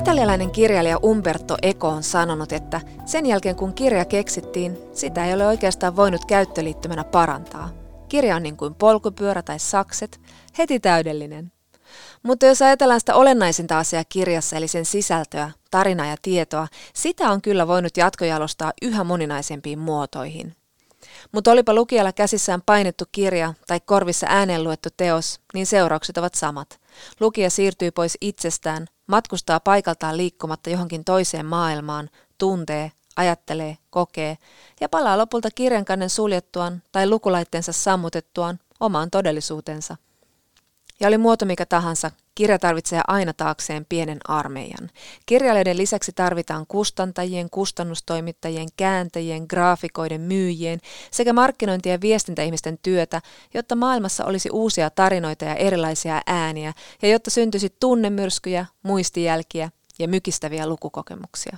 Italialainen kirjailija Umberto Eco on sanonut, että sen jälkeen kun kirja keksittiin, sitä ei ole oikeastaan voinut käyttöliittymänä parantaa. Kirja on niin kuin polkupyörä tai sakset, heti täydellinen. Mutta jos ajatellaan sitä olennaisinta asiaa kirjassa, eli sen sisältöä, tarinaa ja tietoa, sitä on kyllä voinut jatkojalostaa yhä moninaisempiin muotoihin. Mutta olipa lukijalla käsissään painettu kirja tai korvissa ääneen luettu teos, niin seuraukset ovat samat. Lukija siirtyy pois itsestään, matkustaa paikaltaan liikkumatta johonkin toiseen maailmaan, tuntee, ajattelee, kokee ja palaa lopulta kirjankannen suljettuaan tai lukulaitteensa sammutettuaan omaan todellisuutensa. Ja oli muoto mikä tahansa, kirja tarvitsee aina taakseen pienen armeijan. Kirjailijoiden lisäksi tarvitaan kustantajien, kustannustoimittajien, kääntäjien, graafikoiden, myyjien sekä markkinointi- ja viestintäihmisten työtä, jotta maailmassa olisi uusia tarinoita ja erilaisia ääniä, ja jotta syntyisi tunnemyrskyjä, muistijälkiä ja mykistäviä lukukokemuksia.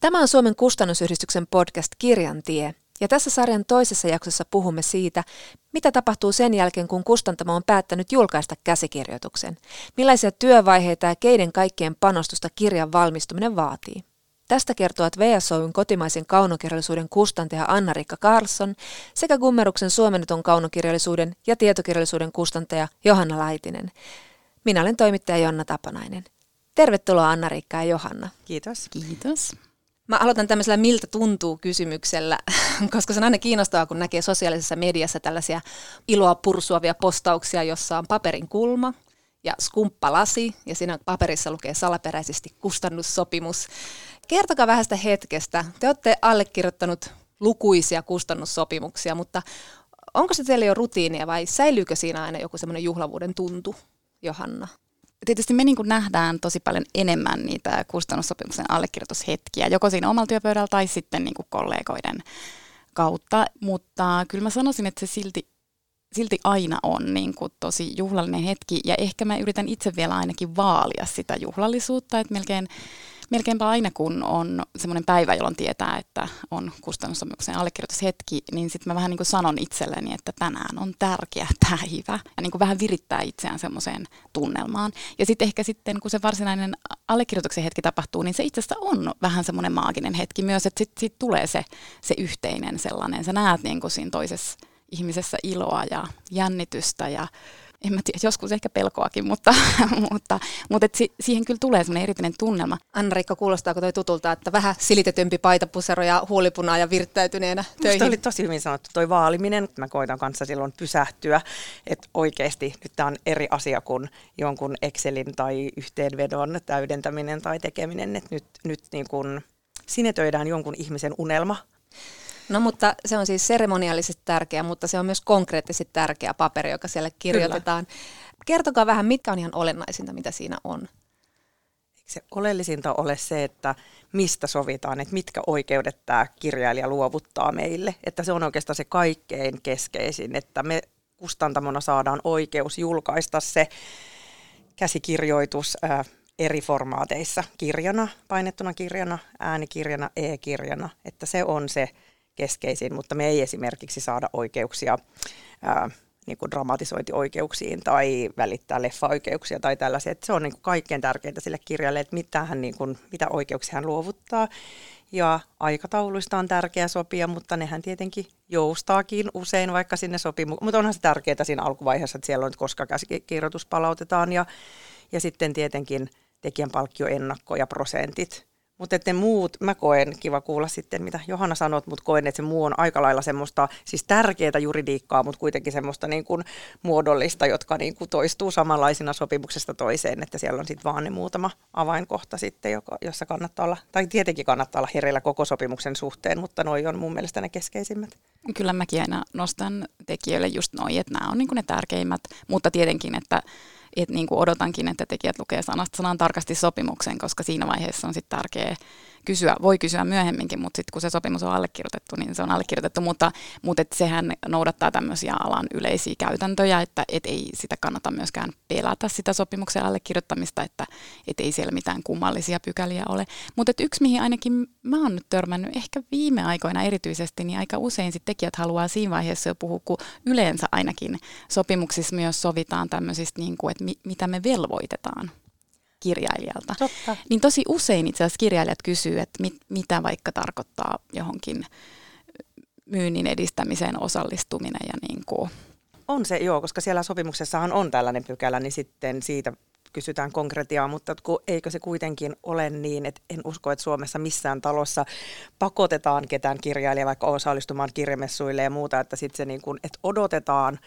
Tämä on Suomen kustannusyhdistyksen podcast Kirjantie – ja tässä sarjan toisessa jaksossa puhumme siitä, mitä tapahtuu sen jälkeen, kun kustantamo on päättänyt julkaista käsikirjoituksen. Millaisia työvaiheita ja keiden kaikkien panostusta kirjan valmistuminen vaatii. Tästä kertovat VSOyn kotimaisen kaunokirjallisuuden kustantaja Anna-Riikka Carlson sekä Gummeruksen suomennetun kaunokirjallisuuden ja tietokirjallisuuden kustantaja Johanna Laitinen. Minä olen toimittaja Jonna Tapanainen. Tervetuloa Anna-Riikka ja Johanna. Kiitos. Kiitos. Mä aloitan tämmöisellä miltä tuntuu kysymyksellä, koska se on aina kiinnostavaa, kun näkee sosiaalisessa mediassa tällaisia iloa pursuavia postauksia, jossa on paperin kulma ja skumppalasi ja siinä paperissa lukee salaperäisesti kustannussopimus. Kertokaa vähän sitä hetkestä. Te olette allekirjoittanut lukuisia kustannussopimuksia, mutta onko se teille jo rutiinia vai säilyykö siinä aina joku semmoinen juhlavuuden tuntu, Johanna? Tietysti me niin nähdään tosi paljon enemmän niitä kustannussopimuksen allekirjoitushetkiä, joko siinä omalla työpöydällä tai sitten niin kuin kollegoiden kautta, mutta kyllä mä sanoisin, että se silti, silti aina on niin kuin tosi juhlallinen hetki. Ja ehkä mä yritän itse vielä ainakin vaalia sitä juhlallisuutta, että melkein melkeinpä aina kun on semmoinen päivä, jolloin tietää, että on kustannussopimuksen allekirjoitushetki, niin sitten mä vähän niin kuin sanon itselleni, että tänään on tärkeä päivä. Ja niin kuin vähän virittää itseään semmoiseen tunnelmaan. Ja sitten ehkä sitten, kun se varsinainen allekirjoituksen hetki tapahtuu, niin se itse asiassa on vähän semmoinen maaginen hetki myös, että sitten sit tulee se, se yhteinen sellainen. Sä näet niin kuin siinä toisessa ihmisessä iloa ja jännitystä ja en mä tiedä, joskus ehkä pelkoakin, mutta, mutta, mutta et si, siihen kyllä tulee semmoinen erityinen tunnelma. Anna-Riikka, kuulostaako toi tutulta, että vähän silitetympi paitapusero ja huulipunaa ja virttäytyneenä töihin? Musta oli tosi hyvin sanottu toi vaaliminen. Mä koitan kanssa silloin pysähtyä, että oikeasti nyt tämä on eri asia kuin jonkun Excelin tai yhteenvedon täydentäminen tai tekeminen, että nyt, nyt niin kun sinetöidään jonkun ihmisen unelma No mutta se on siis seremoniallisesti tärkeä, mutta se on myös konkreettisesti tärkeä paperi, joka siellä kirjoitetaan. Kyllä. Kertokaa vähän, mitkä on ihan olennaisinta, mitä siinä on. Se oleellisinta ole se, että mistä sovitaan, että mitkä oikeudet tämä kirjailija luovuttaa meille. Että se on oikeastaan se kaikkein keskeisin, että me kustantamona saadaan oikeus julkaista se käsikirjoitus ää, eri formaateissa, kirjana, painettuna kirjana, äänikirjana, e-kirjana, että se on se keskeisin, mutta me ei esimerkiksi saada oikeuksia ää, niin kuin dramatisointioikeuksiin tai välittää leffaoikeuksia tai tällaisia. Että se on niin kuin kaikkein tärkeintä sille kirjalle, että mitä, hän niin kuin, mitä oikeuksia hän luovuttaa. Ja aikatauluista on tärkeää sopia, mutta nehän tietenkin joustaakin usein vaikka sinne sopii. Mutta onhan se tärkeää siinä alkuvaiheessa, että siellä on, koska käsikirjoitus palautetaan. Ja, ja sitten tietenkin tekijän palkkioennakko ja prosentit mutta ne muut, mä koen, kiva kuulla sitten mitä Johanna sanot, mutta koen, että se muu on aika lailla semmoista, siis tärkeää juridiikkaa, mutta kuitenkin semmoista niin kuin muodollista, jotka niin kuin toistuu samanlaisina sopimuksesta toiseen, että siellä on sitten vaan ne muutama avainkohta sitten, joka, jossa kannattaa olla, tai tietenkin kannattaa olla hereillä koko sopimuksen suhteen, mutta noi on mun mielestä ne keskeisimmät. Kyllä mäkin aina nostan tekijöille just noi, että nämä on niin kuin ne tärkeimmät, mutta tietenkin, että et niin kuin odotankin, että tekijät lukee sanasta sanan tarkasti sopimuksen, koska siinä vaiheessa on sitten tärkeää kysyä, voi kysyä myöhemminkin, mutta sitten kun se sopimus on allekirjoitettu, niin se on allekirjoitettu, mutta, mutta et sehän noudattaa tämmöisiä alan yleisiä käytäntöjä, että et ei sitä kannata myöskään pelätä sitä sopimuksen allekirjoittamista, että et ei siellä mitään kummallisia pykäliä ole. Mutta yksi, mihin ainakin mä oon nyt törmännyt ehkä viime aikoina erityisesti, niin aika usein sit tekijät haluaa siinä vaiheessa jo puhua, kun yleensä ainakin sopimuksissa myös sovitaan tämmöisistä, niin kuin, että mi- mitä me velvoitetaan kirjailijalta. Totta. Niin tosi usein itse asiassa kirjailijat kysyy, että mit, mitä vaikka tarkoittaa johonkin myynnin edistämiseen osallistuminen ja niin kuin. On se, joo, koska siellä sopimuksessahan on tällainen pykälä, niin sitten siitä kysytään konkretiaa, mutta kun eikö se kuitenkin ole niin, että en usko, että Suomessa missään talossa pakotetaan ketään kirjailijaa vaikka osallistumaan kirjamessuille ja muuta, että sitten se niin kuin, että odotetaan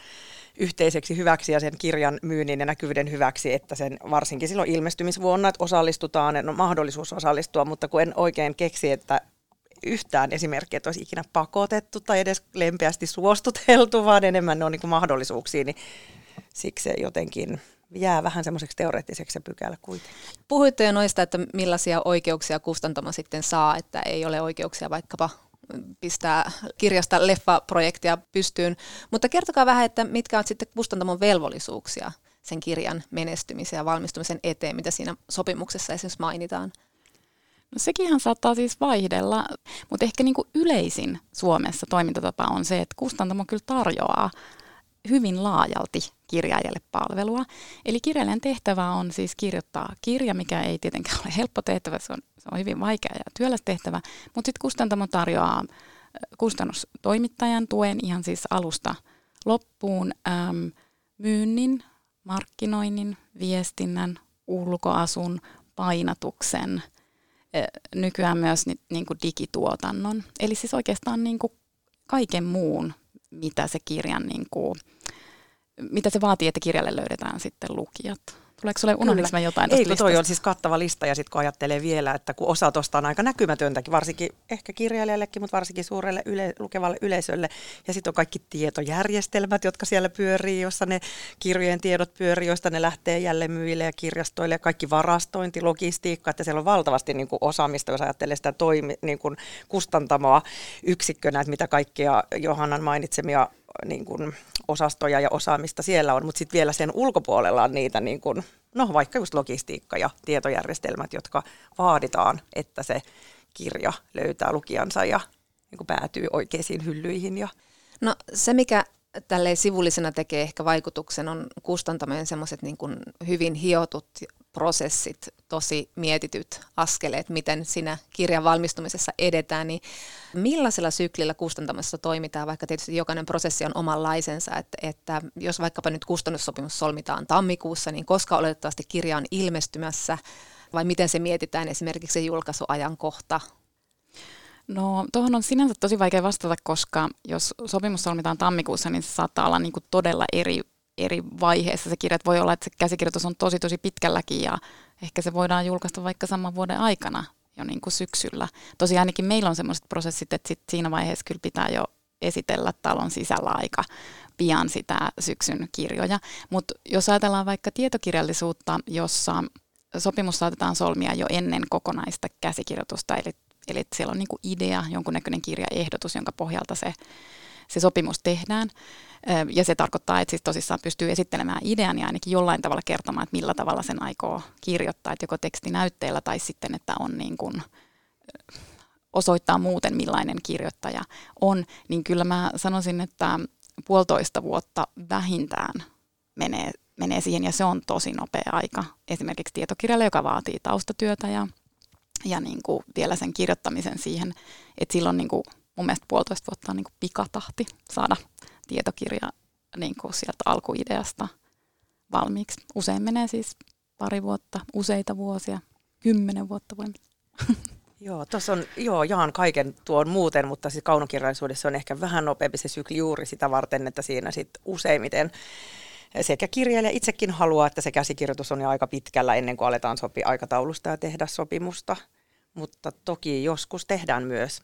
yhteiseksi hyväksi ja sen kirjan myynnin ja näkyvyyden hyväksi, että sen varsinkin silloin ilmestymisvuonna, että osallistutaan, on mahdollisuus osallistua, mutta kun en oikein keksi, että yhtään esimerkkiä, että olisi ikinä pakotettu tai edes lempeästi suostuteltu, vaan enemmän ne on niin kuin mahdollisuuksia, niin siksi se jotenkin jää vähän semmoiseksi teoreettiseksi se pykälä kuitenkin. Puhuitte jo noista, että millaisia oikeuksia kustantamo sitten saa, että ei ole oikeuksia vaikkapa pistää kirjasta leffaprojektia pystyyn. Mutta kertokaa vähän, että mitkä ovat sitten kustantamon velvollisuuksia sen kirjan menestymisen ja valmistumisen eteen, mitä siinä sopimuksessa esimerkiksi mainitaan. No sekinhän saattaa siis vaihdella, mutta ehkä niin kuin yleisin Suomessa toimintatapa on se, että kustantamo kyllä tarjoaa hyvin laajalti kirjailijalle palvelua. Eli kirjailijan tehtävä on siis kirjoittaa kirja, mikä ei tietenkään ole helppo tehtävä, se on, se on hyvin vaikea ja työläs tehtävä, mutta sitten kustantamo tarjoaa kustannustoimittajan tuen ihan siis alusta loppuun äm, myynnin, markkinoinnin, viestinnän, ulkoasun, painatuksen, nykyään myös ni, niin kuin digituotannon. Eli siis oikeastaan niin kuin kaiken muun, mitä se kirjan niin kuin, mitä se vaatii, että kirjalle löydetään sitten lukijat. Tuleeko sinulle unohdinko mä jotain Ei, kun toi on siis kattava lista ja sitten kun ajattelee vielä, että kun osa tuosta on aika näkymätöntäkin, varsinkin ehkä kirjailijallekin, mutta varsinkin suurelle yle, lukevalle yleisölle. Ja sitten on kaikki tietojärjestelmät, jotka siellä pyörii, jossa ne kirjojen tiedot pyörii, joista ne lähtee jälleen myyjille ja kirjastoille ja kaikki varastointi, logistiikka, että siellä on valtavasti niin kuin osaamista, jos ajattelee sitä toimi, niin kuin kustantamoa yksikkönä, että mitä kaikkia Johannan mainitsemia niin kuin osastoja ja osaamista siellä on, mutta sitten vielä sen ulkopuolella on niitä, niin kuin, no vaikka just logistiikka ja tietojärjestelmät, jotka vaaditaan, että se kirja löytää lukijansa ja niin kuin päätyy oikeisiin hyllyihin. Ja. No se, mikä tälleen sivullisena tekee ehkä vaikutuksen, on kustantamien semmoiset niin hyvin hiotut prosessit, tosi mietityt askeleet, miten siinä kirjan valmistumisessa edetään, niin millaisella syklillä kustantamassa toimitaan, vaikka tietysti jokainen prosessi on omanlaisensa, että, että jos vaikkapa nyt kustannussopimus solmitaan tammikuussa, niin koska oletettavasti kirja on ilmestymässä, vai miten se mietitään esimerkiksi se julkaisuajankohta, No tuohon on sinänsä tosi vaikea vastata, koska jos sopimus solmitaan tammikuussa, niin se saattaa olla niin kuin todella eri eri vaiheessa se kirja. Voi olla, että se käsikirjoitus on tosi tosi pitkälläkin ja ehkä se voidaan julkaista vaikka saman vuoden aikana jo niin kuin syksyllä. Tosi ainakin meillä on sellaiset prosessit, että sit siinä vaiheessa kyllä pitää jo esitellä talon sisällä aika pian sitä syksyn kirjoja. Mutta jos ajatellaan vaikka tietokirjallisuutta, jossa sopimus saatetaan solmia jo ennen kokonaista käsikirjoitusta, eli, eli siellä on niinku idea, jonkunnäköinen kirjaehdotus, jonka pohjalta se, se sopimus tehdään, ja se tarkoittaa, että siis tosissaan pystyy esittelemään idean ja ainakin jollain tavalla kertomaan, että millä tavalla sen aikoo kirjoittaa, että joko tekstinäytteellä tai sitten, että on niin kuin, osoittaa muuten millainen kirjoittaja on, niin kyllä mä sanoisin, että puolitoista vuotta vähintään menee, menee siihen ja se on tosi nopea aika. Esimerkiksi tietokirjalle, joka vaatii taustatyötä ja, ja niin kuin vielä sen kirjoittamisen siihen, että silloin niin kuin mun mielestä puolitoista vuotta on niin kuin pikatahti saada tietokirja niin kuin sieltä alkuideasta valmiiksi. Usein menee siis pari vuotta, useita vuosia, kymmenen vuotta voi Joo, tuossa on, joo, jaan kaiken tuon muuten, mutta siis kaunokirjallisuudessa on ehkä vähän nopeampi se sykli juuri sitä varten, että siinä sitten useimmiten sekä kirjailija itsekin haluaa, että se käsikirjoitus on jo aika pitkällä ennen kuin aletaan sopia aikataulusta ja tehdä sopimusta. Mutta toki joskus tehdään myös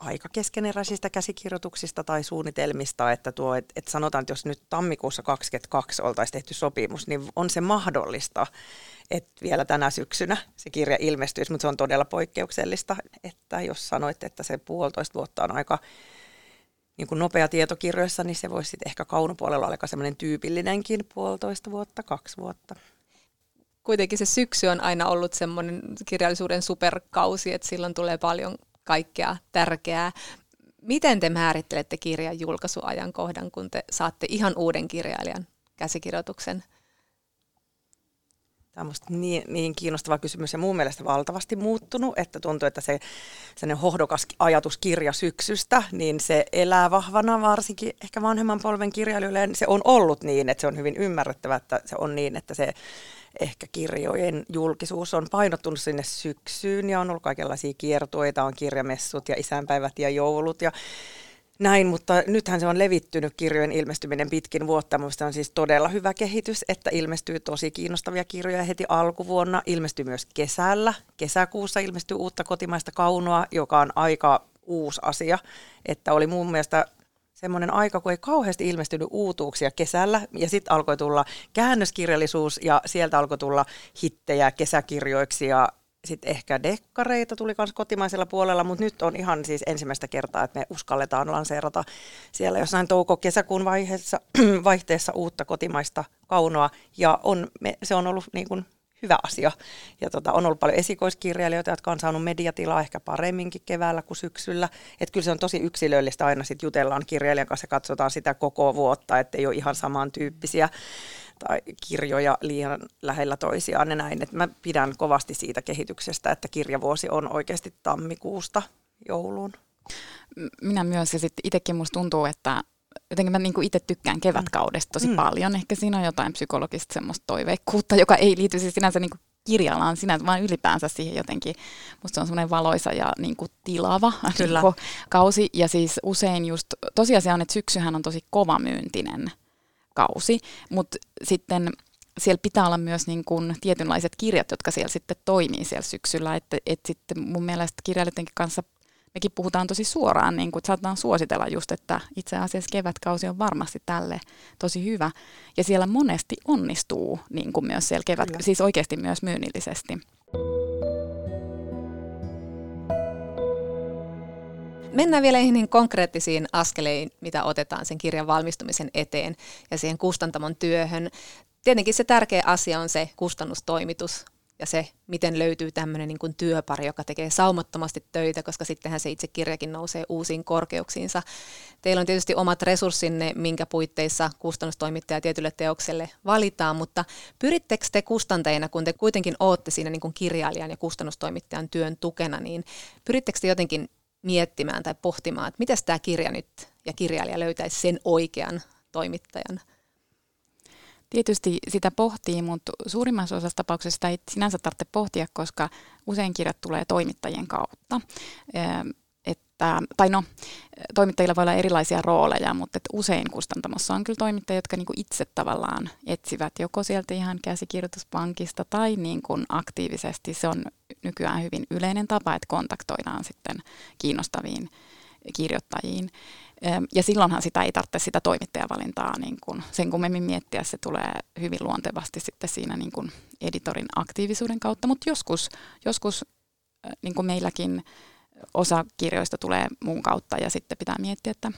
aika keskeneräisistä käsikirjoituksista tai suunnitelmista, että tuo, et, et sanotaan, että jos nyt tammikuussa 2022 oltaisiin tehty sopimus, niin on se mahdollista, että vielä tänä syksynä se kirja ilmestyisi, mutta se on todella poikkeuksellista, että jos sanoit, että se puolitoista vuotta on aika niin kuin nopea tietokirjoissa, niin se voisi sitten ehkä kaunopuolella olla semmoinen tyypillinenkin puolitoista vuotta, kaksi vuotta. Kuitenkin se syksy on aina ollut semmoinen kirjallisuuden superkausi, että silloin tulee paljon kaikkea tärkeää. Miten te määrittelette kirjan julkaisuajankohdan, kun te saatte ihan uuden kirjailijan käsikirjoituksen? Tämä on niin, niin kiinnostava kysymys ja mun mielestä valtavasti muuttunut, että tuntuu, että se sellainen hohdokas ajatus kirja syksystä, niin se elää vahvana varsinkin ehkä vanhemman polven kirjailijoille. Se on ollut niin, että se on hyvin ymmärrettävä, että se on niin, että se ehkä kirjojen julkisuus on painottunut sinne syksyyn ja on ollut kaikenlaisia kiertueita, on kirjamessut ja isänpäivät ja joulut ja näin, mutta nythän se on levittynyt kirjojen ilmestyminen pitkin vuotta. Minusta on siis todella hyvä kehitys, että ilmestyy tosi kiinnostavia kirjoja heti alkuvuonna. Ilmestyy myös kesällä. Kesäkuussa ilmestyy uutta kotimaista kaunoa, joka on aika uusi asia. Että oli mun mielestä semmoinen aika, kun ei kauheasti ilmestynyt uutuuksia kesällä, ja sitten alkoi tulla käännöskirjallisuus, ja sieltä alkoi tulla hittejä kesäkirjoiksi, ja sitten ehkä dekkareita tuli myös kotimaisella puolella, mutta nyt on ihan siis ensimmäistä kertaa, että me uskalletaan lanseerata siellä jossain touko-kesäkuun vaiheessa, vaihteessa uutta kotimaista kaunoa, ja on, me, se on ollut niin kuin hyvä asia. Ja tota, on ollut paljon esikoiskirjailijoita, jotka on saanut mediatilaa ehkä paremminkin keväällä kuin syksyllä. Että kyllä se on tosi yksilöllistä aina sitten jutellaan kirjailijan kanssa ja katsotaan sitä koko vuotta, että ei ole ihan samantyyppisiä tai kirjoja liian lähellä toisiaan ja näin. Et mä pidän kovasti siitä kehityksestä, että kirjavuosi on oikeasti tammikuusta jouluun. Minä myös ja sitten itsekin musta tuntuu, että jotenkin mä niinku itse tykkään kevätkaudesta tosi mm. paljon. Ehkä siinä on jotain psykologista semmoista toiveikkuutta, joka ei liity siis sinänsä niinku kirjallaan sinänsä, vaan ylipäänsä siihen jotenkin, musta se on semmoinen valoisa ja niin kuin tilava Kyllä. Niin kausi. Ja siis usein just, tosiasia on, että syksyhän on tosi kovamyyntinen kausi, mutta sitten siellä pitää olla myös niin kuin tietynlaiset kirjat, jotka siellä sitten toimii siellä syksyllä, että, että sitten mun mielestä kirjailijoidenkin kanssa mekin puhutaan tosi suoraan, niin kuin, että saatetaan suositella just, että itse asiassa kevätkausi on varmasti tälle tosi hyvä. Ja siellä monesti onnistuu niin kuin myös siellä kevät, Kyllä. siis oikeasti myös myynnillisesti. Mennään vielä niihin konkreettisiin askeleisiin, mitä otetaan sen kirjan valmistumisen eteen ja siihen kustantamon työhön. Tietenkin se tärkeä asia on se kustannustoimitus ja se, miten löytyy tämmöinen niin kuin työpari, joka tekee saumattomasti töitä, koska sittenhän se itse kirjakin nousee uusiin korkeuksiinsa. Teillä on tietysti omat resurssinne, minkä puitteissa kustannustoimittaja tietylle teokselle valitaan, mutta pyrittekö te kustantajina, kun te kuitenkin olette siinä niin kuin kirjailijan ja kustannustoimittajan työn tukena, niin pyrittekö te jotenkin miettimään tai pohtimaan, että miten tämä kirja nyt ja kirjailija löytäisi sen oikean toimittajan? Tietysti sitä pohtii, mutta suurimmassa osassa tapauksessa ei sinänsä tarvitse pohtia, koska usein kirjat tulee toimittajien kautta. Että, tai no, toimittajilla voi olla erilaisia rooleja, mutta että usein kustantamossa on kyllä toimittajia, jotka niin itse tavallaan etsivät joko sieltä ihan käsikirjoituspankista tai niin kuin aktiivisesti. Se on nykyään hyvin yleinen tapa, että kontaktoidaan sitten kiinnostaviin kirjoittajiin. Ja silloinhan sitä ei tarvitse sitä toimittajavalintaa niin kuin sen kummemmin miettiä, se tulee hyvin luontevasti sitten siinä niin kuin editorin aktiivisuuden kautta, mutta joskus, joskus niin kuin meilläkin osa kirjoista tulee mun kautta ja sitten pitää miettiä, että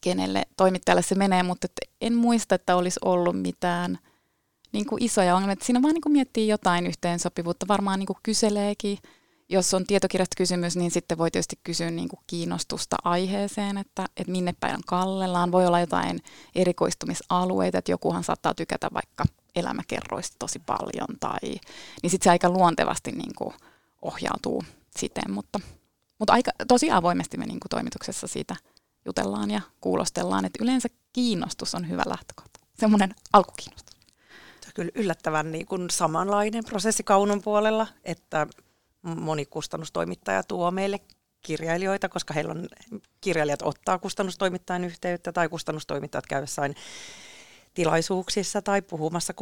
kenelle toimittajalle se menee, mutta en muista, että olisi ollut mitään niin kuin isoja ongelmia. Siinä vaan niin kuin miettii jotain yhteensopivuutta, varmaan niin kuin kyseleekin jos on tietokirjasta kysymys, niin sitten voi tietysti kysyä niin kuin kiinnostusta aiheeseen, että, että minne päin on kallellaan. Voi olla jotain erikoistumisalueita, että jokuhan saattaa tykätä vaikka elämäkerroista tosi paljon, tai, niin sitten se aika luontevasti niin kuin ohjautuu siten, mutta, mutta aika, tosi avoimesti me niin kuin toimituksessa siitä jutellaan ja kuulostellaan, että yleensä kiinnostus on hyvä lähtökohta, semmoinen alkukiinnostus. Kyllä yllättävän niin kuin samanlainen prosessi kaunon puolella, että moni kustannustoimittaja tuo meille kirjailijoita, koska heillä on kirjailijat ottaa kustannustoimittajan yhteyttä tai kustannustoimittajat käy jossain tilaisuuksissa tai puhumassa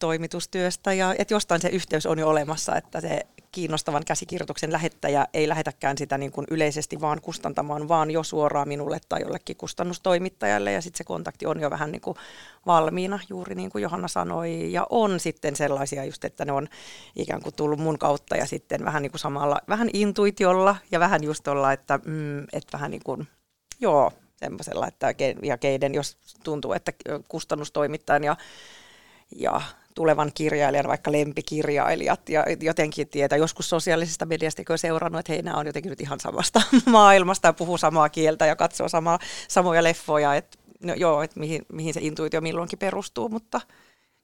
toimitustyöstä. Ja että jostain se yhteys on jo olemassa, että se kiinnostavan käsikirjoituksen lähettäjä ei lähetäkään sitä niin kuin yleisesti vaan kustantamaan, vaan jo suoraan minulle tai jollekin kustannustoimittajalle. Ja sitten se kontakti on jo vähän niin kuin valmiina, juuri niin kuin Johanna sanoi, ja on sitten sellaisia just, että ne on ikään kuin tullut mun kautta ja sitten vähän niin kuin samalla, vähän intuitiolla ja vähän just olla, että, mm, että vähän niin kuin, joo, semmoisella, että ja keiden, jos tuntuu, että kustannustoimittajan ja, ja tulevan kirjailijan, vaikka lempikirjailijat, ja jotenkin tietää, joskus sosiaalisesta mediasta kun seurannut, että hei, nämä on jotenkin nyt ihan samasta maailmasta ja puhuu samaa kieltä ja katsoo samaa, samoja leffoja, että no joo, että mihin, mihin se intuitio milloinkin perustuu, mutta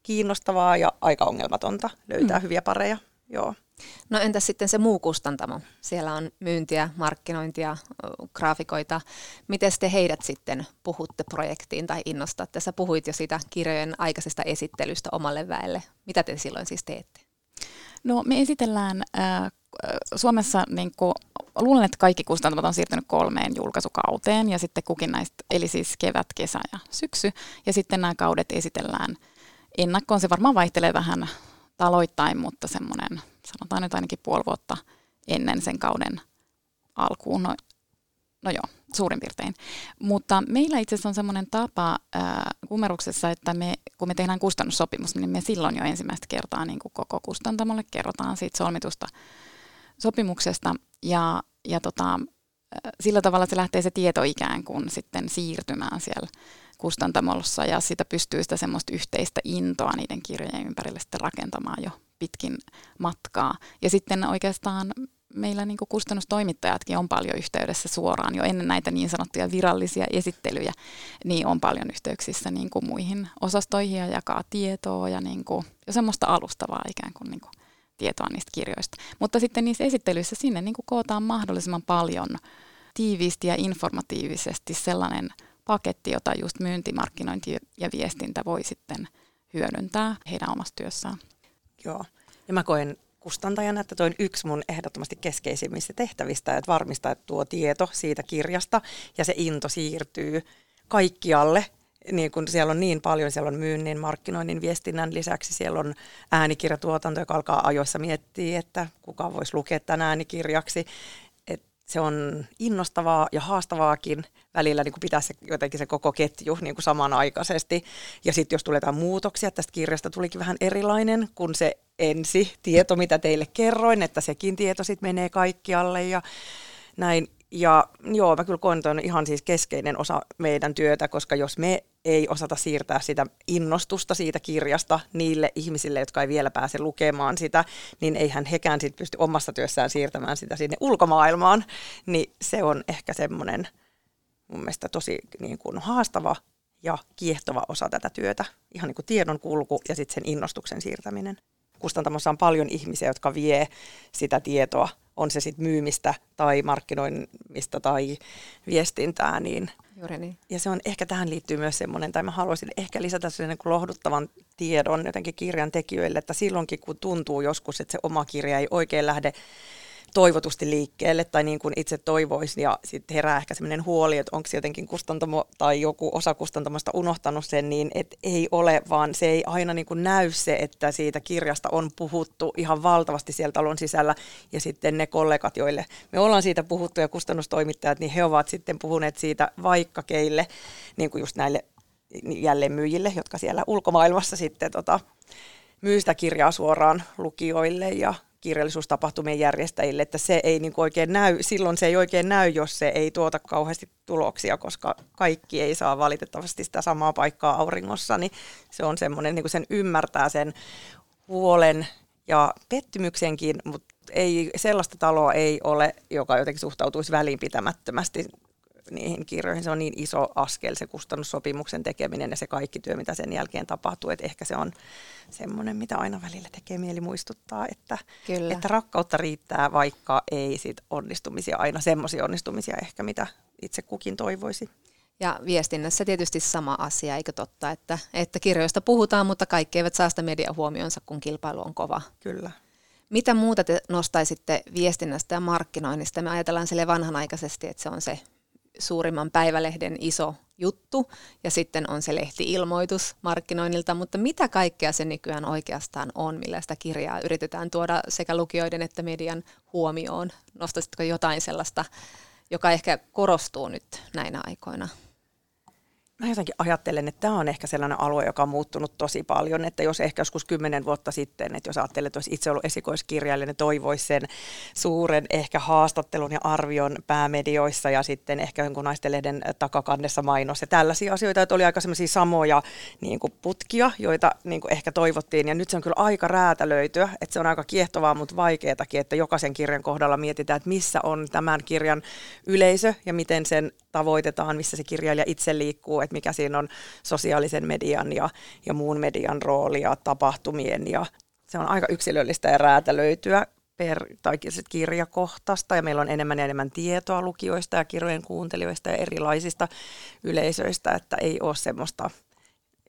kiinnostavaa ja aika ongelmatonta löytää mm. hyviä pareja. Joo. No entäs sitten se muu kustantamo? Siellä on myyntiä, markkinointia, graafikoita. Miten te heidät sitten puhutte projektiin tai innostatte? Sä puhuit jo siitä kirjojen aikaisesta esittelystä omalle väelle. Mitä te silloin siis teette? No me esitellään äh, Suomessa, niin kuin, luulen, että kaikki kustantamot on siirtynyt kolmeen julkaisukauteen ja sitten kukin näistä, eli siis kevät, kesä ja syksy. Ja sitten nämä kaudet esitellään ennakkoon. Se varmaan vaihtelee vähän taloittain, mutta semmoinen, sanotaan nyt ainakin puoli vuotta ennen sen kauden alkuun. No, no joo, suurin piirtein. Mutta meillä itse asiassa on semmoinen tapa äh, kumeruksessa, että me, kun me tehdään kustannussopimus, niin me silloin jo ensimmäistä kertaa niin kuin koko kustantamolle kerrotaan siitä solmitusta sopimuksesta. Ja, ja tota, sillä tavalla se lähtee se tieto ikään kuin sitten siirtymään siellä kustantamossa ja sitä pystyy sitä semmoista yhteistä intoa niiden kirjojen ympärille sitten rakentamaan jo pitkin matkaa. Ja sitten oikeastaan meillä niin kuin kustannustoimittajatkin on paljon yhteydessä suoraan jo ennen näitä niin sanottuja virallisia esittelyjä, niin on paljon yhteyksissä niin kuin muihin osastoihin ja jakaa tietoa ja niin kuin, jo semmoista alustavaa ikään kuin, niin kuin tietoa niistä kirjoista. Mutta sitten niissä esittelyissä sinne niin kuin kootaan mahdollisimman paljon tiiviisti ja informatiivisesti sellainen paketti, jota just myyntimarkkinointi ja viestintä voi sitten hyödyntää heidän omassa työssään. Joo, ja mä koen kustantajana, että toi on yksi mun ehdottomasti keskeisimmistä tehtävistä, että varmistaa, että tuo tieto siitä kirjasta ja se into siirtyy kaikkialle niin kun siellä on niin paljon, siellä on myynnin, markkinoinnin, viestinnän lisäksi siellä on äänikirjatuotanto, joka alkaa ajoissa miettiä, että kuka voisi lukea tämän äänikirjaksi. Se on innostavaa ja haastavaakin välillä niin kuin pitää se, jotenkin se koko ketju niin kuin samanaikaisesti. Ja sitten jos tulee jotain muutoksia, tästä kirjasta tulikin vähän erilainen kuin se ensi tieto, mitä teille kerroin, että sekin tieto sitten menee kaikkialle ja näin. Ja joo, mä kyllä koen, että on ihan siis keskeinen osa meidän työtä, koska jos me ei osata siirtää sitä innostusta siitä kirjasta niille ihmisille, jotka ei vielä pääse lukemaan sitä, niin eihän hekään sit pysty omassa työssään siirtämään sitä sinne ulkomaailmaan. Niin se on ehkä semmoinen mun mielestä tosi niin kuin haastava ja kiehtova osa tätä työtä. Ihan niin kuin tiedon kulku ja sitten sen innostuksen siirtäminen. Kustantamossa on paljon ihmisiä, jotka vie sitä tietoa on se sitten myymistä tai markkinoimista tai viestintää. Niin, Juuri niin. Ja se on ehkä tähän liittyy myös semmoinen, tai mä haluaisin ehkä lisätä sen niin lohduttavan tiedon jotenkin kirjan tekijöille, että silloinkin kun tuntuu joskus, että se oma kirja ei oikein lähde toivotusti liikkeelle tai niin kuin itse toivoisi ja sitten herää ehkä sellainen huoli, että onko jotenkin kustantamo tai joku osa kustantamosta unohtanut sen, niin et ei ole, vaan se ei aina niin kuin näy se, että siitä kirjasta on puhuttu ihan valtavasti siellä talon sisällä. Ja sitten ne kollegat, joille me ollaan siitä puhuttu ja kustannustoimittajat, niin he ovat sitten puhuneet siitä vaikka keille, niin kuin just näille jälleenmyyjille, jotka siellä ulkomaailmassa sitten tota, myy sitä kirjaa suoraan lukijoille ja kirjallisuustapahtumien järjestäjille, että se ei niin oikein näy, silloin se ei oikein näy, jos se ei tuota kauheasti tuloksia, koska kaikki ei saa valitettavasti sitä samaa paikkaa auringossa, niin se on semmoinen, niin kuin sen ymmärtää sen huolen ja pettymyksenkin, mutta ei, sellaista taloa ei ole, joka jotenkin suhtautuisi välinpitämättömästi niihin kirjoihin. Se on niin iso askel se kustannussopimuksen tekeminen ja se kaikki työ, mitä sen jälkeen tapahtuu. Että ehkä se on semmoinen, mitä aina välillä tekee mieli muistuttaa, että, Kyllä. että rakkautta riittää, vaikka ei sit onnistumisia, aina semmoisia onnistumisia ehkä, mitä itse kukin toivoisi. Ja viestinnässä tietysti sama asia, eikö totta, että, että kirjoista puhutaan, mutta kaikki eivät saa sitä median huomionsa, kun kilpailu on kova. Kyllä. Mitä muuta te nostaisitte viestinnästä ja markkinoinnista? Me ajatellaan sille vanhanaikaisesti, että se on se suurimman päivälehden iso juttu ja sitten on se lehti-ilmoitus markkinoinnilta, mutta mitä kaikkea se nykyään oikeastaan on, millä sitä kirjaa yritetään tuoda sekä lukijoiden että median huomioon? Nostaisitko jotain sellaista, joka ehkä korostuu nyt näinä aikoina? Mä jotenkin ajattelen, että tämä on ehkä sellainen alue, joka on muuttunut tosi paljon, että jos ehkä joskus kymmenen vuotta sitten, että jos ajattelee, että olisi itse ollut esikoiskirjailija, niin toivoisi sen suuren ehkä haastattelun ja arvion päämedioissa ja sitten ehkä jonkun naistenlehden takakannessa mainos ja tällaisia asioita, että oli aika semmoisia samoja niin kuin putkia, joita niin kuin ehkä toivottiin. Ja nyt se on kyllä aika räätälöityä, että se on aika kiehtovaa, mutta vaikeatakin, että jokaisen kirjan kohdalla mietitään, että missä on tämän kirjan yleisö ja miten sen tavoitetaan, missä se kirjailija itse liikkuu, että mikä siinä on sosiaalisen median ja, ja muun median rooli ja tapahtumien ja se on aika yksilöllistä ja räätälöityä per, tai kirjakohtaista. Ja meillä on enemmän ja enemmän tietoa lukijoista ja kirjojen kuuntelijoista ja erilaisista yleisöistä, että ei ole semmoista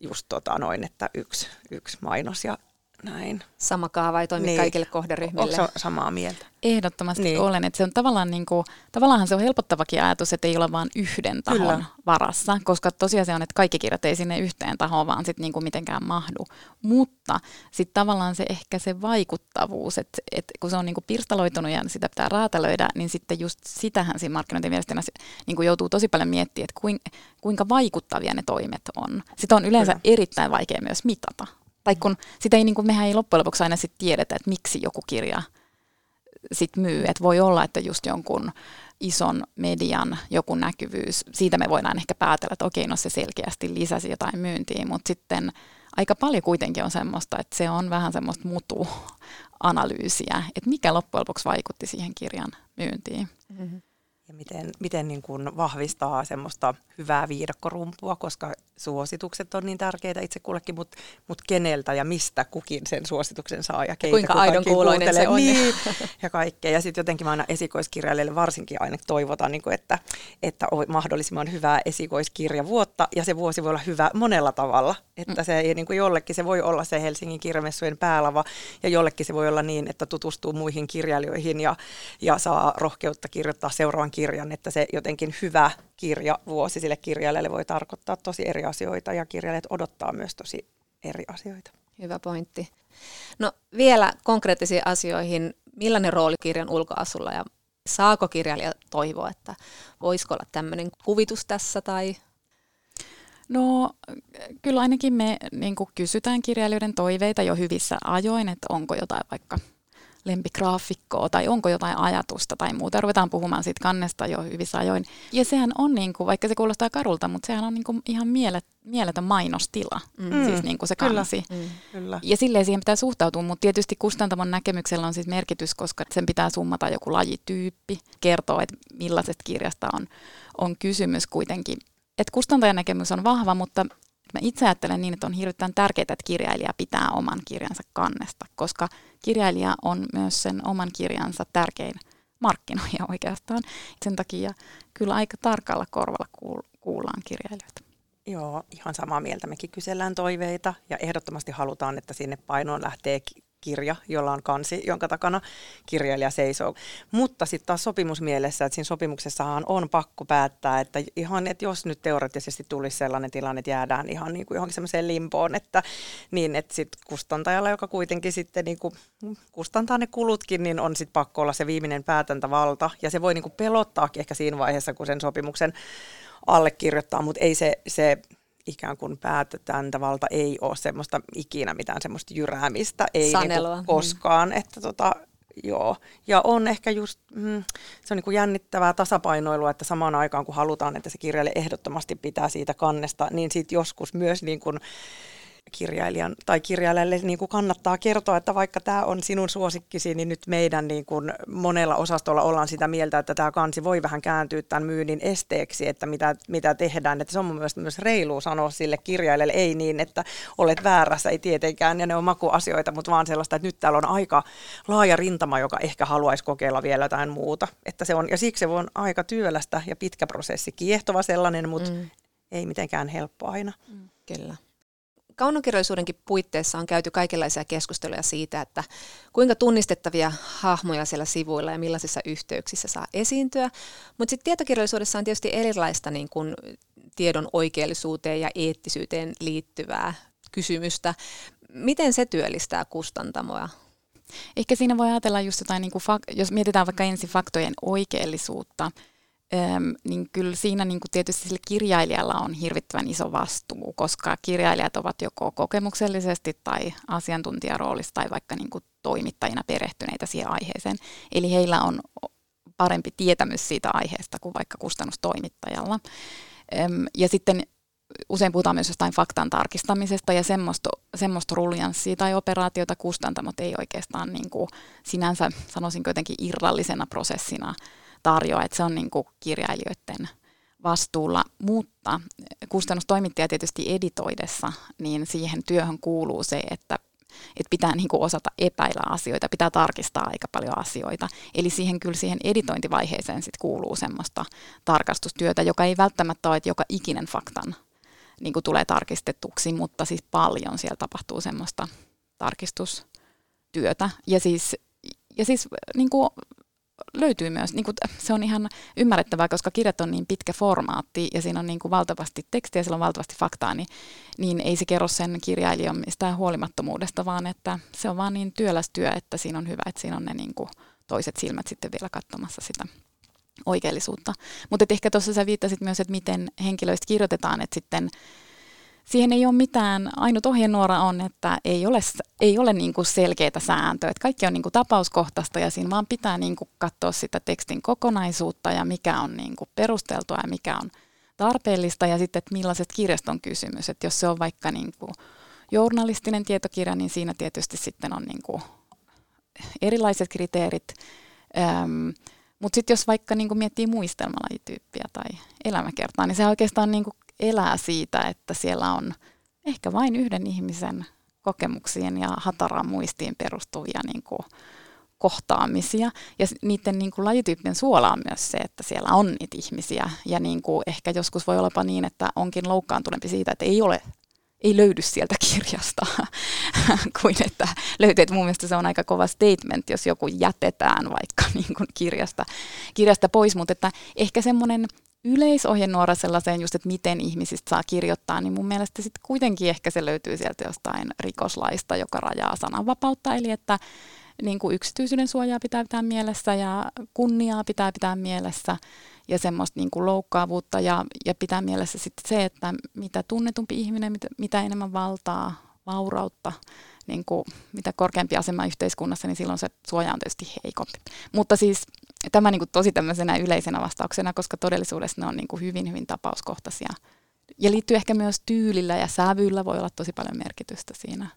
just tota noin, että yksi, yksi mainos ja näin. Sama kaava ei toimi niin. kaikille kohderyhmille. Onko samaa mieltä? Ehdottomasti niin. olen. Että se on tavallaan, niin kuin, tavallaan se on helpottavakin ajatus, että ei ole vain yhden tahon Kyllä. varassa, koska tosiaan on, että kaikki kirjat ei sinne yhteen tahoon vaan sitten niin kuin mitenkään mahdu. Mutta sitten tavallaan se ehkä se vaikuttavuus, että, että kun se on niin kuin pirstaloitunut ja sitä pitää räätälöidä, niin sitten just sitähän siinä markkinointiviestinä niin kuin joutuu tosi paljon miettimään, että kuinka vaikuttavia ne toimet on. Sitä on yleensä Kyllä. erittäin vaikea myös mitata. Tai kun sitä ei, niin kuin, mehän ei loppujen lopuksi aina sit tiedetä, että miksi joku kirja sit myy. Että voi olla, että just jonkun ison median joku näkyvyys, siitä me voidaan ehkä päätellä, että okei, no se selkeästi lisäsi jotain myyntiä, mutta sitten aika paljon kuitenkin on semmoista, että se on vähän semmoista mutu-analyysiä, että mikä loppujen lopuksi vaikutti siihen kirjan myyntiin. Mm-hmm ja miten, miten niin kuin vahvistaa semmoista hyvää viidakkorumpua, koska suositukset on niin tärkeitä itse kullekin, mutta mut keneltä ja mistä kukin sen suosituksen saa ja keitä kuinka aidon kuuloinen se on. Niin, ja kaikkea. Ja sitten jotenkin mä aina esikoiskirjailijoille varsinkin aina toivotan, niin kuin, että, että on mahdollisimman hyvää esikoiskirjavuotta ja se vuosi voi olla hyvä monella tavalla. Että se ei, niin kuin jollekin se voi olla se Helsingin kirjamessujen päälava ja jollekin se voi olla niin, että tutustuu muihin kirjailijoihin ja, ja saa rohkeutta kirjoittaa seuraavan kirjan, että se jotenkin hyvä kirja vuosi sille kirjailijalle voi tarkoittaa tosi eri asioita ja kirjailijat odottaa myös tosi eri asioita. Hyvä pointti. No vielä konkreettisiin asioihin. Millainen rooli kirjan ulkoasulla ja saako kirjailija toivoa, että voisiko olla tämmöinen kuvitus tässä tai No kyllä ainakin me niin kysytään kirjailijoiden toiveita jo hyvissä ajoin, että onko jotain vaikka lempigraafikkoa tai onko jotain ajatusta tai muuta. Ruvetaan puhumaan siitä kannesta jo hyvissä ajoin. Ja sehän on, niin kuin, vaikka se kuulostaa karulta, mutta sehän on niin kuin ihan mielet, mieletön mainostila, mm. siis niin kuin se kansi. Kyllä. Mm. Kyllä. Ja silleen siihen pitää suhtautua, mutta tietysti kustantamon näkemyksellä on siis merkitys, koska sen pitää summata joku lajityyppi, kertoo, että millaisesta kirjasta on, on kysymys kuitenkin. Että kustantajan näkemys on vahva, mutta Mä itse ajattelen niin, että on hirveän tärkeää, että kirjailija pitää oman kirjansa kannesta, koska kirjailija on myös sen oman kirjansa tärkein markkinoija oikeastaan. Sen takia kyllä aika tarkalla korvalla kuullaan kirjailijoita. Joo, ihan samaa mieltä. Mekin kysellään toiveita ja ehdottomasti halutaan, että sinne painoon lähtee kirja, jolla on kansi, jonka takana kirjailija seisoo. Mutta sitten taas sopimusmielessä, että siinä sopimuksessahan on pakko päättää, että ihan, että jos nyt teoreettisesti tulisi sellainen tilanne, että jäädään ihan niin kuin johonkin semmoiseen limpoon, että niin, että sitten kustantajalla, joka kuitenkin sitten niin kuin kustantaa ne kulutkin, niin on sitten pakko olla se viimeinen päätäntävalta. Ja se voi niin kuin pelottaa ehkä siinä vaiheessa, kun sen sopimuksen allekirjoittaa, mutta ei se, se ikään kuin päätäntävalta ei ole semmoista ikinä mitään semmoista jyräämistä, ei Sanelua. Niin koskaan, mm. että tota, joo. Ja on ehkä just, mm, se on niin kuin jännittävää tasapainoilua, että samaan aikaan kun halutaan, että se kirjailija ehdottomasti pitää siitä kannesta, niin sitten joskus myös niin kuin, kirjailijan tai kirjailijalle niin kuin kannattaa kertoa, että vaikka tämä on sinun suosikkisi, niin nyt meidän niin kuin monella osastolla ollaan sitä mieltä, että tämä kansi voi vähän kääntyä tämän myynnin esteeksi, että mitä, mitä tehdään. Että se on mun mielestä myös reilu sanoa sille kirjailijalle, ei niin, että olet väärässä, ei tietenkään, ja ne on makuasioita, mutta vaan sellaista, että nyt täällä on aika laaja rintama, joka ehkä haluaisi kokeilla vielä jotain muuta. Että se on, ja siksi se on aika työlästä ja pitkä prosessi, kiehtova sellainen, mutta mm. ei mitenkään helppo aina. Mm. Kyllä kaunokirjallisuudenkin puitteissa on käyty kaikenlaisia keskusteluja siitä, että kuinka tunnistettavia hahmoja siellä sivuilla ja millaisissa yhteyksissä saa esiintyä. Mutta sitten tietokirjallisuudessa on tietysti erilaista niin kun tiedon oikeellisuuteen ja eettisyyteen liittyvää kysymystä. Miten se työllistää kustantamoa? Ehkä siinä voi ajatella just jotain, niin kuin, jos mietitään vaikka ensin faktojen oikeellisuutta, Öm, niin kyllä siinä niin kuin tietysti sille kirjailijalla on hirvittävän iso vastuu, koska kirjailijat ovat joko kokemuksellisesti tai asiantuntijaroolissa tai vaikka niin kuin toimittajina perehtyneitä siihen aiheeseen. Eli heillä on parempi tietämys siitä aiheesta kuin vaikka kustannustoimittajalla. Öm, ja sitten usein puhutaan myös jostain faktan tarkistamisesta ja semmoista, semmoista ruljanssia tai operaatiota kustantamot ei oikeastaan niin kuin sinänsä sanoisin jotenkin irrallisena prosessina tarjoa, että se on niin kuin kirjailijoiden vastuulla, mutta kustannustoimittaja tietysti editoidessa, niin siihen työhön kuuluu se, että että pitää niin kuin osata epäillä asioita, pitää tarkistaa aika paljon asioita. Eli siihen kyllä siihen editointivaiheeseen sit kuuluu semmoista tarkastustyötä, joka ei välttämättä ole, että joka ikinen faktan niin kuin tulee tarkistetuksi, mutta siis paljon siellä tapahtuu semmoista tarkistustyötä. Ja siis, ja siis niin kuin löytyy myös, niin kuin, se on ihan ymmärrettävää, koska kirjat on niin pitkä formaatti ja siinä on niin kuin valtavasti tekstiä, siellä on valtavasti faktaa, niin, niin ei se kerro sen kirjailijan mistään huolimattomuudesta, vaan että se on vaan niin työläs työ, että siinä on hyvä, että siinä on ne niin kuin toiset silmät sitten vielä katsomassa sitä oikeellisuutta. Mutta ehkä tuossa sä viittasit myös, että miten henkilöistä kirjoitetaan, että sitten siihen ei ole mitään, ainut ohjenuora on, että ei ole, ei ole niin kuin selkeitä sääntöä. Että kaikki on niin kuin tapauskohtaista ja siinä vaan pitää niin kuin katsoa sitä tekstin kokonaisuutta ja mikä on niin kuin perusteltua ja mikä on tarpeellista ja sitten, että millaiset kirjaston kysymys. Että jos se on vaikka niin kuin journalistinen tietokirja, niin siinä tietysti sitten on niin kuin erilaiset kriteerit. Öm, mutta sitten jos vaikka niin kuin miettii muistelmalajityyppiä tai elämäkertaa, niin se oikeastaan niin kuin elää siitä, että siellä on ehkä vain yhden ihmisen kokemuksien ja hataraan muistiin perustuvia niin kuin, kohtaamisia. Ja niiden niin kuin, lajityyppien suola on myös se, että siellä on niitä ihmisiä. Ja niin kuin, ehkä joskus voi olla niin, että onkin loukkaantuneempi siitä, että ei ole ei löydy sieltä kirjasta kuin että löytyy. Että mun mielestä se on aika kova statement, jos joku jätetään vaikka niin kuin kirjasta, kirjasta pois, mutta että ehkä semmoinen yleisohjenuora sellaiseen just, että miten ihmisistä saa kirjoittaa, niin mun mielestä sitten kuitenkin ehkä se löytyy sieltä jostain rikoslaista, joka rajaa sananvapautta, eli että niin kuin yksityisyyden suojaa pitää pitää mielessä ja kunniaa pitää pitää mielessä ja semmoista niin kuin loukkaavuutta. Ja, ja pitää mielessä sitten se, että mitä tunnetumpi ihminen, mitä, mitä enemmän valtaa, vaurautta, niin kuin, mitä korkeampi asema yhteiskunnassa, niin silloin se suoja on tietysti heikompi. Mutta siis tämä niin kuin tosi tämmöisenä yleisenä vastauksena, koska todellisuudessa ne on niin kuin hyvin, hyvin tapauskohtaisia. Ja liittyy ehkä myös tyylillä ja sävyllä voi olla tosi paljon merkitystä siinä.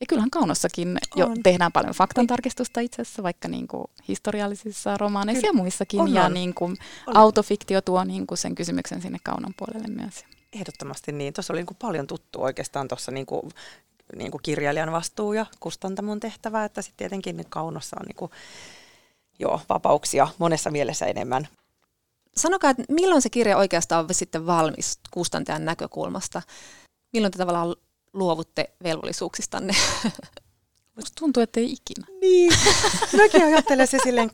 Ja kyllähän kaunossakin jo on. tehdään paljon faktantarkistusta itse asiassa, vaikka niin kuin historiallisissa romaaneissa Kyllä. ja muissakin. On, ja on. Niin kuin autofiktio tuo niin kuin sen kysymyksen sinne kaunon puolelle myös. Ehdottomasti niin. Tuossa oli niin kuin paljon tuttu oikeastaan tuossa niin kuin, niin kuin kirjailijan vastuu ja kustantamon tehtävä, että sitten tietenkin nyt kaunossa on niin kuin joo, vapauksia monessa mielessä enemmän. Sanokaa, että milloin se kirja oikeastaan on sitten valmis kustantajan näkökulmasta? Milloin te tavallaan luovutte velvollisuuksistanne? Musta tuntuu, että ei ikinä. Niin, mäkin ajattelen se silleen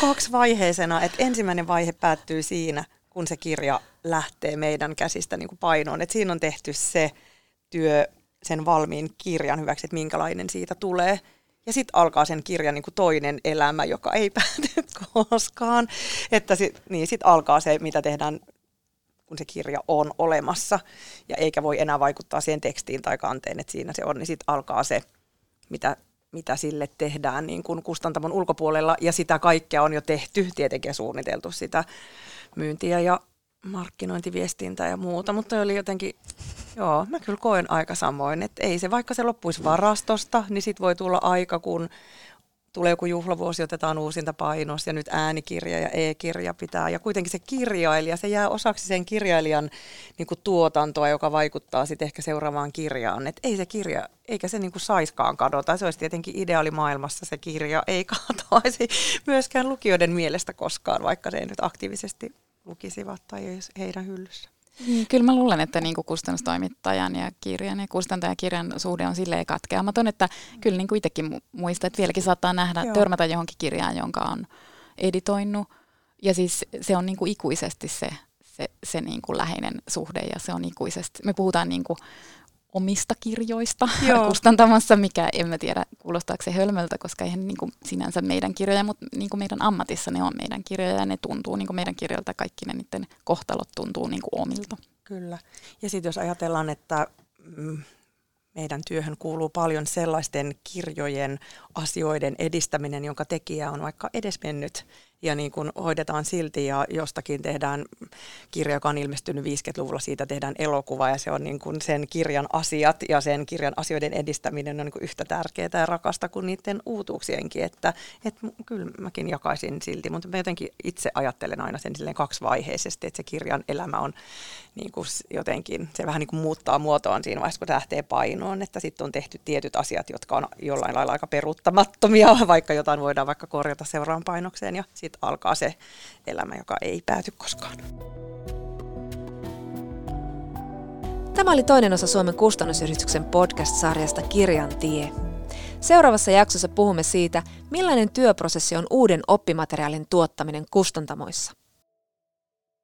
kaksivaiheisena, että ensimmäinen vaihe päättyy siinä, kun se kirja lähtee meidän käsistä niin kuin painoon. Että siinä on tehty se työ sen valmiin kirjan hyväksi, että minkälainen siitä tulee. Ja sitten alkaa sen kirjan niin toinen elämä, joka ei pääty koskaan. Että sit, niin sitten alkaa se, mitä tehdään, kun se kirja on olemassa. Ja eikä voi enää vaikuttaa siihen tekstiin tai kanteen, että siinä se on. Niin sitten alkaa se, mitä, mitä sille tehdään niin kuin kustantamon ulkopuolella. Ja sitä kaikkea on jo tehty, tietenkin suunniteltu sitä myyntiä ja markkinointiviestintää ja muuta, mutta oli jotenkin, joo, mä kyllä koen aika samoin, että ei se, vaikka se loppuisi varastosta, niin sitten voi tulla aika, kun tulee joku juhlavuosi, otetaan uusinta painos ja nyt äänikirja ja e-kirja pitää. Ja kuitenkin se kirjailija, se jää osaksi sen kirjailijan niin kuin tuotantoa, joka vaikuttaa sitten ehkä seuraavaan kirjaan. Et ei se kirja, eikä se niin kuin saiskaan kadota. Se olisi tietenkin ideaalimaailmassa se kirja, ei katoaisi myöskään lukijoiden mielestä koskaan, vaikka se ei nyt aktiivisesti lukisivat tai heidän hyllyssä. Niin, kyllä mä luulen, että niin kustannustoimittajan ja kirjan ja kustantajan kirjan suhde on silleen katkeamaton, että kyllä niin kuin itsekin muistan, että vieläkin saattaa nähdä, Joo. törmätä johonkin kirjaan, jonka on editoinut. Ja siis se on niin kuin ikuisesti se, se, se niin kuin läheinen suhde ja se on ikuisesti. Me puhutaan niin kuin omista kirjoista Joo. kustantamassa, mikä en mä tiedä kuulostaako se hölmöltä, koska eihän niin kuin sinänsä meidän kirjoja, mutta niin kuin meidän ammatissa ne on meidän kirjoja ja ne tuntuu niin kuin meidän kirjoilta, kaikki ne niiden kohtalot tuntuu niin kuin omilta. Kyllä. Ja sitten jos ajatellaan, että mm, meidän työhön kuuluu paljon sellaisten kirjojen, asioiden edistäminen, jonka tekijä on vaikka edesmennyt ja niin kuin hoidetaan silti ja jostakin tehdään kirja, joka on ilmestynyt 50-luvulla, siitä tehdään elokuva ja se on niin kuin sen kirjan asiat ja sen kirjan asioiden edistäminen on niin kuin yhtä tärkeää ja rakasta kuin niiden uutuuksienkin, että, että kyllä mäkin jakaisin silti, mutta mä jotenkin itse ajattelen aina sen silleen kaksivaiheisesti, että se kirjan elämä on niin kuin jotenkin, se vähän niin kuin muuttaa muotoaan siinä vaiheessa, kun lähtee painoon, että sitten on tehty tietyt asiat, jotka on jollain lailla aika peruuttamattomia, vaikka jotain voidaan vaikka korjata seuraan painokseen ja sitten alkaa se elämä, joka ei pääty koskaan. Tämä oli toinen osa Suomen kustannusyhdistyksen podcast-sarjasta Kirjan tie. Seuraavassa jaksossa puhumme siitä, millainen työprosessi on uuden oppimateriaalin tuottaminen kustantamoissa.